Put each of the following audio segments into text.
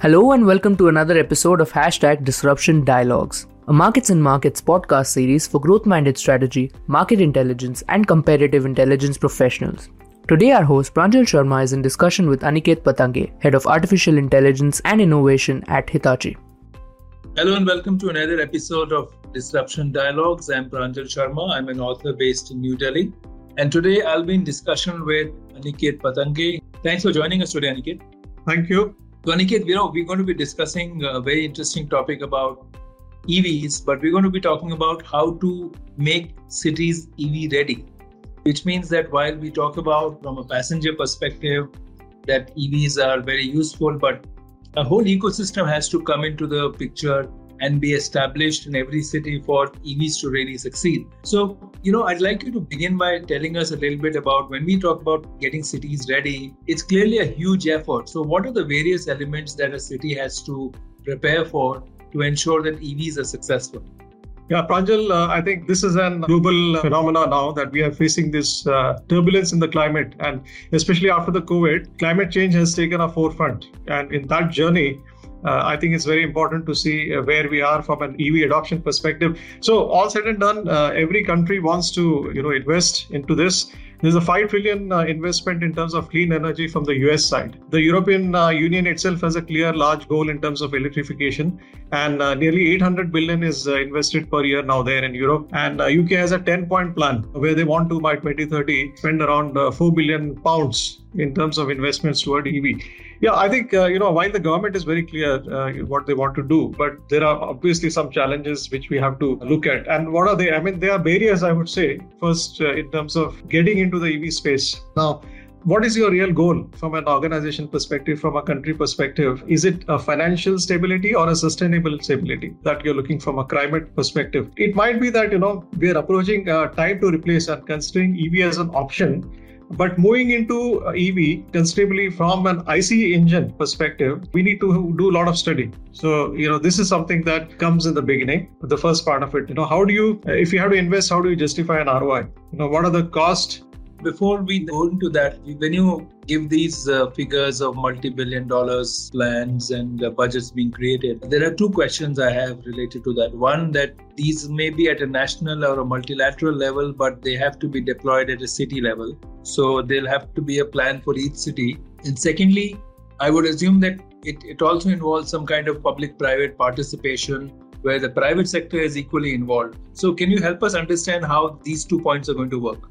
Hello and welcome to another episode of Hashtag Disruption Dialogues, a Markets and Markets podcast series for growth minded strategy, market intelligence, and competitive intelligence professionals. Today, our host Pranjal Sharma is in discussion with Aniket Patange, Head of Artificial Intelligence and Innovation at Hitachi. Hello and welcome to another episode of Disruption Dialogues. I'm Pranjal Sharma. I'm an author based in New Delhi. And today I'll be in discussion with Aniket Patange. Thanks for joining us today, Aniket. Thank you. So, Aniket, you know, we're going to be discussing a very interesting topic about EVs, but we're going to be talking about how to make cities EV ready, which means that while we talk about from a passenger perspective that EVs are very useful, but a whole ecosystem has to come into the picture and be established in every city for EVs to really succeed. So, you know, I'd like you to begin by telling us a little bit about when we talk about getting cities ready, it's clearly a huge effort. So, what are the various elements that a city has to prepare for to ensure that EVs are successful? Yeah, Pranjal, uh, I think this is an global phenomenon now that we are facing this uh, turbulence in the climate. And especially after the COVID, climate change has taken a forefront. And in that journey, uh, I think it's very important to see uh, where we are from an EV adoption perspective. So all said and done, uh, every country wants to you know invest into this. There's a five trillion uh, investment in terms of clean energy from the US side. The European uh, Union itself has a clear large goal in terms of electrification, and uh, nearly 800 billion is invested per year now there in Europe. And UK has a 10-point plan where they want to by 2030 spend around 4 billion pounds in terms of investments toward EV. Yeah, I think uh, you know while the government is very clear uh, what they want to do, but there are obviously some challenges which we have to look at. And what are they? I mean, there are barriers. I would say first uh, in terms of getting into the EV space. Now, what is your real goal from an organization perspective, from a country perspective? Is it a financial stability or a sustainable stability that you're looking from a climate perspective? It might be that you know we are approaching uh, time to replace and considering EV as an option but moving into uh, EV, considerably from an IC engine perspective, we need to do a lot of study. So, you know, this is something that comes in the beginning, the first part of it. You know, how do you, if you have to invest, how do you justify an ROI? You know, what are the cost before we go into that, when you give these uh, figures of multi-billion dollars plans and uh, budgets being created, there are two questions I have related to that. One, that these may be at a national or a multilateral level, but they have to be deployed at a city level. So there'll have to be a plan for each city. And secondly, I would assume that it, it also involves some kind of public-private participation where the private sector is equally involved. So can you help us understand how these two points are going to work?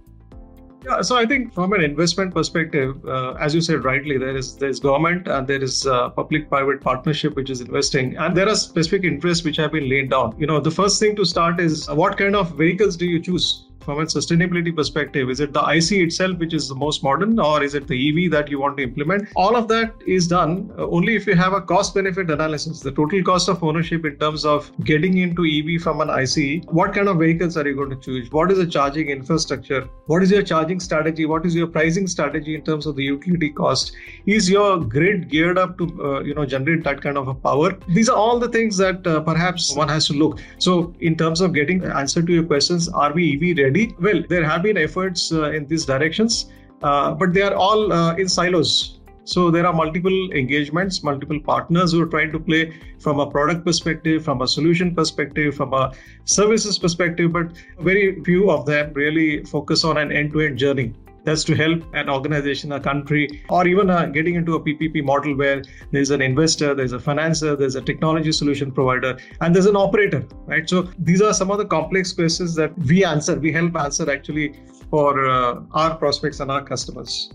Yeah, so I think from an investment perspective, uh, as you said rightly, there is there is government and there is uh, public-private partnership which is investing, and there are specific interests which have been laid down. You know, the first thing to start is what kind of vehicles do you choose? From a sustainability perspective? Is it the IC itself which is the most modern, or is it the EV that you want to implement? All of that is done uh, only if you have a cost benefit analysis, the total cost of ownership in terms of getting into EV from an IC. What kind of vehicles are you going to choose? What is the charging infrastructure? What is your charging strategy? What is your pricing strategy in terms of the utility cost? Is your grid geared up to uh, you know generate that kind of a power? These are all the things that uh, perhaps one has to look. So in terms of getting answer to your questions, are we EV ready? Already? Well, there have been efforts uh, in these directions, uh, but they are all uh, in silos. So there are multiple engagements, multiple partners who are trying to play from a product perspective, from a solution perspective, from a services perspective, but very few of them really focus on an end-to-end journey that's to help an organization, a country, or even uh, getting into a PPP model where there's an investor, there's a financer, there's a technology solution provider, and there's an operator, right? So these are some of the complex questions that we answer, we help answer actually for uh, our prospects and our customers.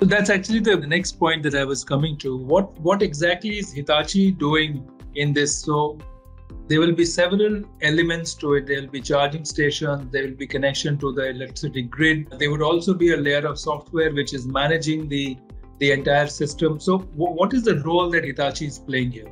So that's actually the next point that I was coming to. What what exactly is Hitachi doing in this? So there will be several elements to it. There will be charging stations, there will be connection to the electricity grid. There would also be a layer of software which is managing the, the entire system. So, w- what is the role that Hitachi is playing here?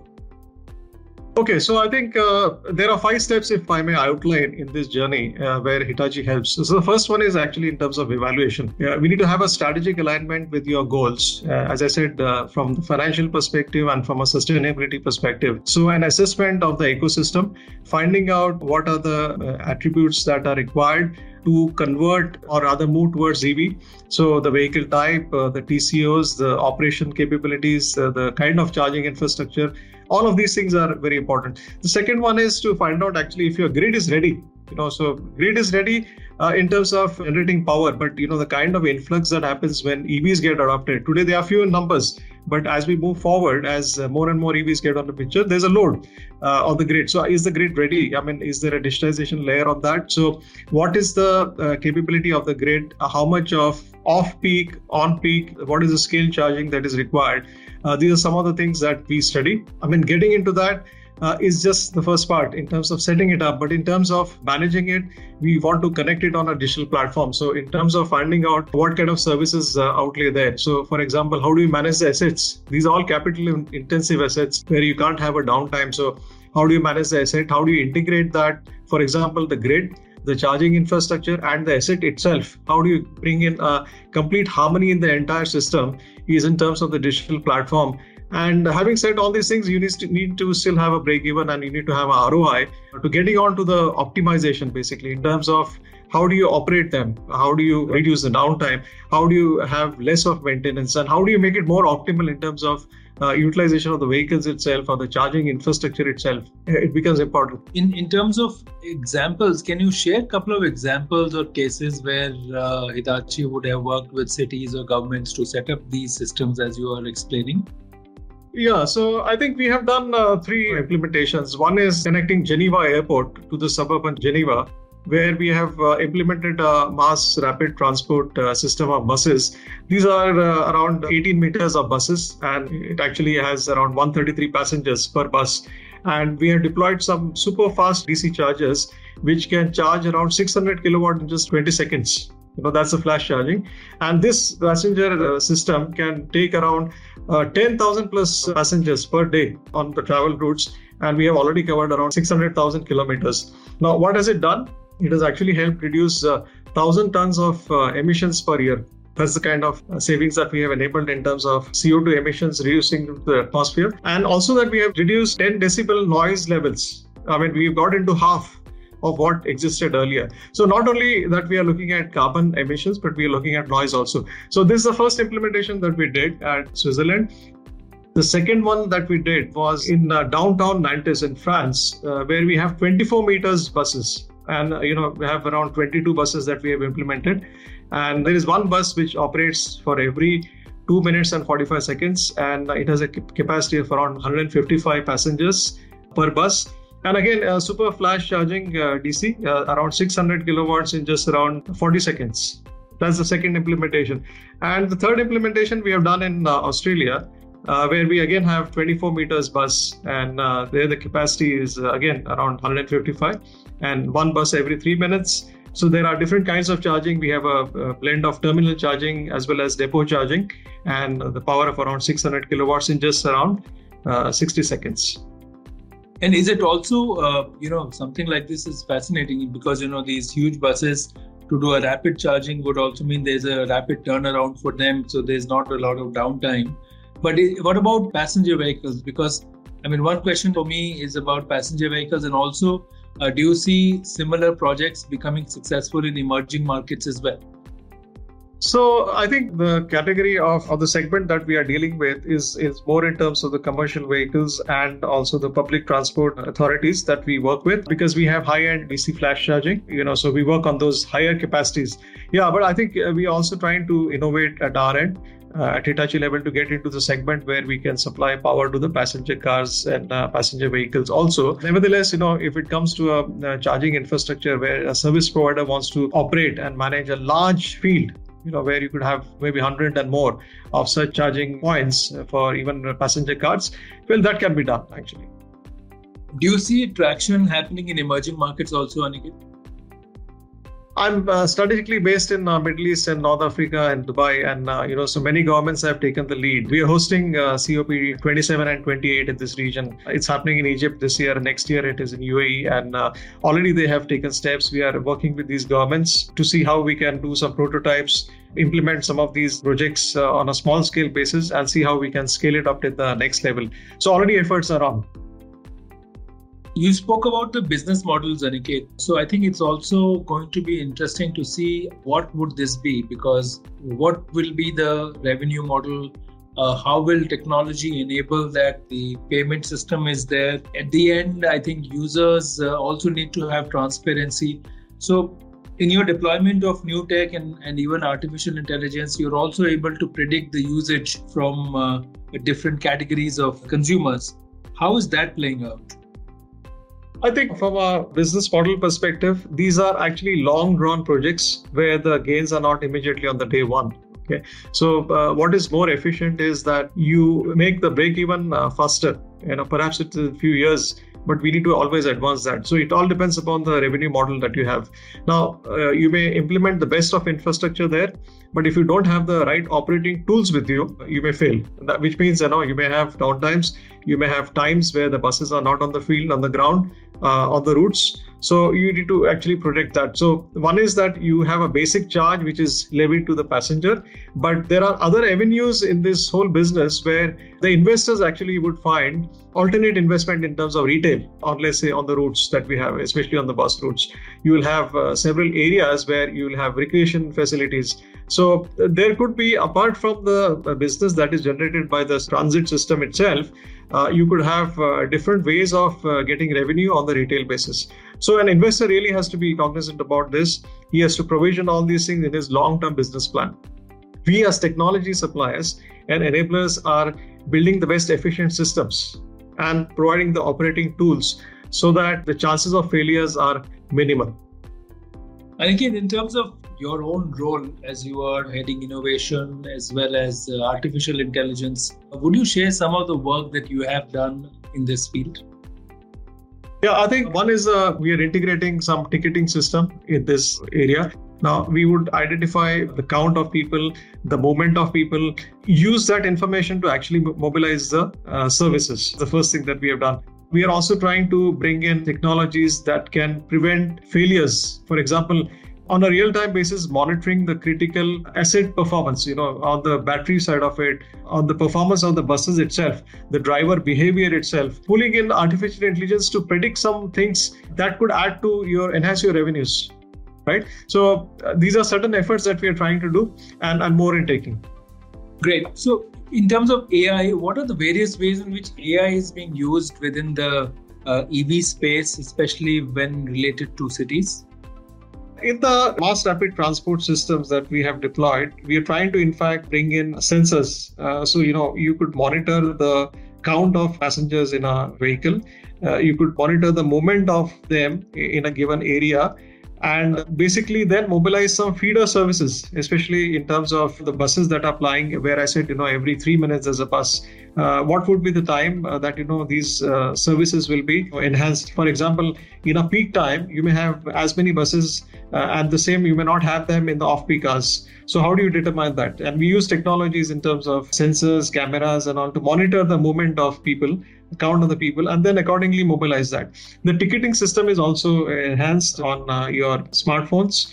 Okay, so I think uh, there are five steps, if I may outline, in this journey uh, where Hitachi helps. So the first one is actually in terms of evaluation. Yeah, we need to have a strategic alignment with your goals, uh, as I said, uh, from the financial perspective and from a sustainability perspective. So an assessment of the ecosystem, finding out what are the uh, attributes that are required to convert or rather move towards EV. So the vehicle type, uh, the TCOs, the operation capabilities, uh, the kind of charging infrastructure, all of these things are very important. The second one is to find out actually if your grid is ready. You know, so grid is ready uh, in terms of generating power, but you know the kind of influx that happens when EVs get adopted. Today they are few in numbers, but as we move forward, as uh, more and more EVs get on the picture, there's a load uh, on the grid. So is the grid ready? I mean, is there a digitization layer on that? So what is the uh, capability of the grid? how much of off peak, on peak? What is the scale charging that is required? Uh, these are some of the things that we study. I mean, getting into that uh, is just the first part in terms of setting it up. But in terms of managing it, we want to connect it on a digital platform. So in terms of finding out what kind of services uh, outlay there. So for example, how do you manage the assets? These are all capital intensive assets where you can't have a downtime. So how do you manage the asset? How do you integrate that? For example, the grid the charging infrastructure and the asset itself how do you bring in a complete harmony in the entire system is in terms of the digital platform and having said all these things, you need to, need to still have a break even and you need to have a ROI to getting on to the optimization basically in terms of how do you operate them? How do you reduce the downtime? How do you have less of maintenance? And how do you make it more optimal in terms of uh, utilization of the vehicles itself or the charging infrastructure itself? It becomes important. In, in terms of examples, can you share a couple of examples or cases where uh, Hitachi would have worked with cities or governments to set up these systems as you are explaining? Yeah, so I think we have done uh, three implementations. One is connecting Geneva Airport to the suburban Geneva, where we have uh, implemented a mass rapid transport uh, system of buses. These are uh, around 18 meters of buses, and it actually has around 133 passengers per bus. And we have deployed some super fast DC chargers, which can charge around 600 kilowatt in just 20 seconds you know that's a flash charging. And this passenger uh, system can take around uh, 10000 plus passengers per day on the travel routes. And we have already covered around 600000 kilometers. Now what has it done? It has actually helped reduce uh, 1000 tons of uh, emissions per year. That's the kind of uh, savings that we have enabled in terms of CO2 emissions reducing the atmosphere. And also that we have reduced 10 decibel noise levels. I mean, we've got into half of what existed earlier. So not only that we are looking at carbon emissions, but we are looking at noise also. So this is the first implementation that we did at Switzerland. The second one that we did was in uh, downtown Nantes in France, uh, where we have 24 meters buses. And uh, you know we have around 22 buses that we have implemented, and there is one bus which operates for every two minutes and 45 seconds, and it has a capacity of around 155 passengers per bus and again, uh, super flash charging uh, DC uh, around 600 kilowatts in just around 40 seconds. That's the second implementation. And the third implementation we have done in uh, Australia, uh, where we again have 24 meters bus, and uh, there the capacity is again around 155, and one bus every three minutes. So there are different kinds of charging. We have a, a blend of terminal charging as well as depot charging, and the power of around 600 kilowatts in just around 60 seconds. And is it also, uh, you know, something like this is fascinating because, you know, these huge buses to do a rapid charging would also mean there's a rapid turnaround for them. So there's not a lot of downtime. But what about passenger vehicles? Because, I mean, one question for me is about passenger vehicles and also uh, do you see similar projects becoming successful in emerging markets as well? So I think the category of, of the segment that we are dealing with is is more in terms of the commercial vehicles and also the public transport authorities that we work with because we have high-end DC flash charging. You know, so we work on those higher capacities. Yeah, but I think uh, we are also trying to innovate at our end. Uh, at Hitachi level to get into the segment where we can supply power to the passenger cars and uh, passenger vehicles also. Nevertheless, you know, if it comes to a, a charging infrastructure where a service provider wants to operate and manage a large field you know where you could have maybe 100 and more of such charging points for even passenger cars well that can be done actually. Do you see traction happening in emerging markets also aniket I'm uh, strategically based in uh, Middle East and North Africa and Dubai, and uh, you know, so many governments have taken the lead. We are hosting uh, COP 27 and 28 in this region. It's happening in Egypt this year. Next year, it is in UAE, and uh, already they have taken steps. We are working with these governments to see how we can do some prototypes, implement some of these projects uh, on a small scale basis, and see how we can scale it up to the next level. So already efforts are on. You spoke about the business models, Aniket. So I think it's also going to be interesting to see what would this be because what will be the revenue model? Uh, how will technology enable that the payment system is there? At the end, I think users uh, also need to have transparency. So in your deployment of new tech and, and even artificial intelligence, you're also able to predict the usage from uh, different categories of consumers. How is that playing out? I think from a business model perspective, these are actually long drawn projects where the gains are not immediately on the day one. Okay. So uh, what is more efficient is that you make the break even uh, faster. You know, perhaps it's a few years but we need to always advance that. So it all depends upon the revenue model that you have. Now, uh, you may implement the best of infrastructure there, but if you don't have the right operating tools with you, you may fail. That, which means you know you may have downtimes, you may have times where the buses are not on the field on the ground uh, on the routes. So you need to actually protect that. So one is that you have a basic charge which is levied to the passenger, but there are other avenues in this whole business where the investors actually would find alternate investment in terms of retail, or let's say on the routes that we have, especially on the bus routes. You will have uh, several areas where you will have recreation facilities. So there could be, apart from the uh, business that is generated by the transit system itself, uh, you could have uh, different ways of uh, getting revenue on the retail basis. So an investor really has to be cognizant about this. He has to provision all these things in his long-term business plan. We as technology suppliers and enablers are building the best efficient systems and providing the operating tools so that the chances of failures are minimal. And again, in terms of your own role as you are heading innovation as well as uh, artificial intelligence, would you share some of the work that you have done in this field? Yeah, I think one is uh, we are integrating some ticketing system in this area. Now, we would identify the count of people, the movement of people, use that information to actually mobilize the uh, services. The first thing that we have done. We are also trying to bring in technologies that can prevent failures. For example, on a real time basis monitoring the critical asset performance you know on the battery side of it on the performance of the buses itself the driver behavior itself pulling in artificial intelligence to predict some things that could add to your enhance your revenues right? So uh, these are certain efforts that we are trying to do and and more in taking. Great. So in terms of ai what are the various ways in which ai is being used within the uh, ev space especially when related to cities in the mass rapid transport systems that we have deployed, we are trying to, in fact, bring in sensors. Uh, so, you know, you could monitor the count of passengers in a vehicle. Uh, you could monitor the movement of them in a given area and basically then mobilize some feeder services, especially in terms of the buses that are plying. Where I said, you know, every three minutes there's a bus. Uh, what would be the time uh, that you know these uh, services will be enhanced? For example, in a peak time, you may have as many buses, uh, and the same you may not have them in the off-peak hours. So how do you determine that? And we use technologies in terms of sensors, cameras, and all to monitor the movement of people count of the people and then accordingly mobilize that. The ticketing system is also enhanced on uh, your smartphones.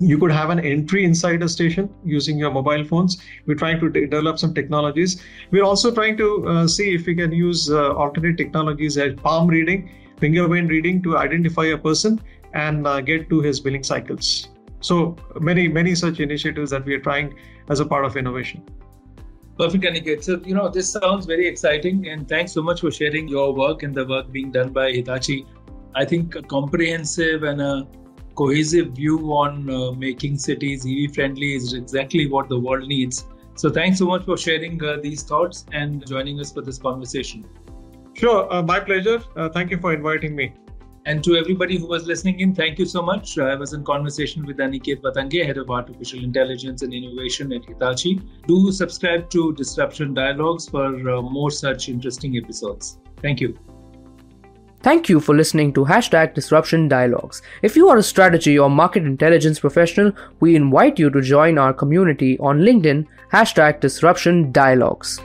You could have an entry inside a station using your mobile phones. We're trying to develop some technologies. We're also trying to uh, see if we can use uh, alternate technologies like palm reading, finger vein reading to identify a person and uh, get to his billing cycles. So many, many such initiatives that we are trying as a part of innovation. Perfect, Aniket. So, you know, this sounds very exciting, and thanks so much for sharing your work and the work being done by Hitachi. I think a comprehensive and a cohesive view on uh, making cities EV friendly is exactly what the world needs. So, thanks so much for sharing uh, these thoughts and joining us for this conversation. Sure, uh, my pleasure. Uh, thank you for inviting me. And to everybody who was listening in, thank you so much. I was in conversation with Aniket Patange, Head of Artificial Intelligence and Innovation at Hitachi. Do subscribe to Disruption Dialogues for uh, more such interesting episodes. Thank you. Thank you for listening to Hashtag Disruption Dialogues. If you are a strategy or market intelligence professional, we invite you to join our community on LinkedIn, Hashtag Disruption Dialogues.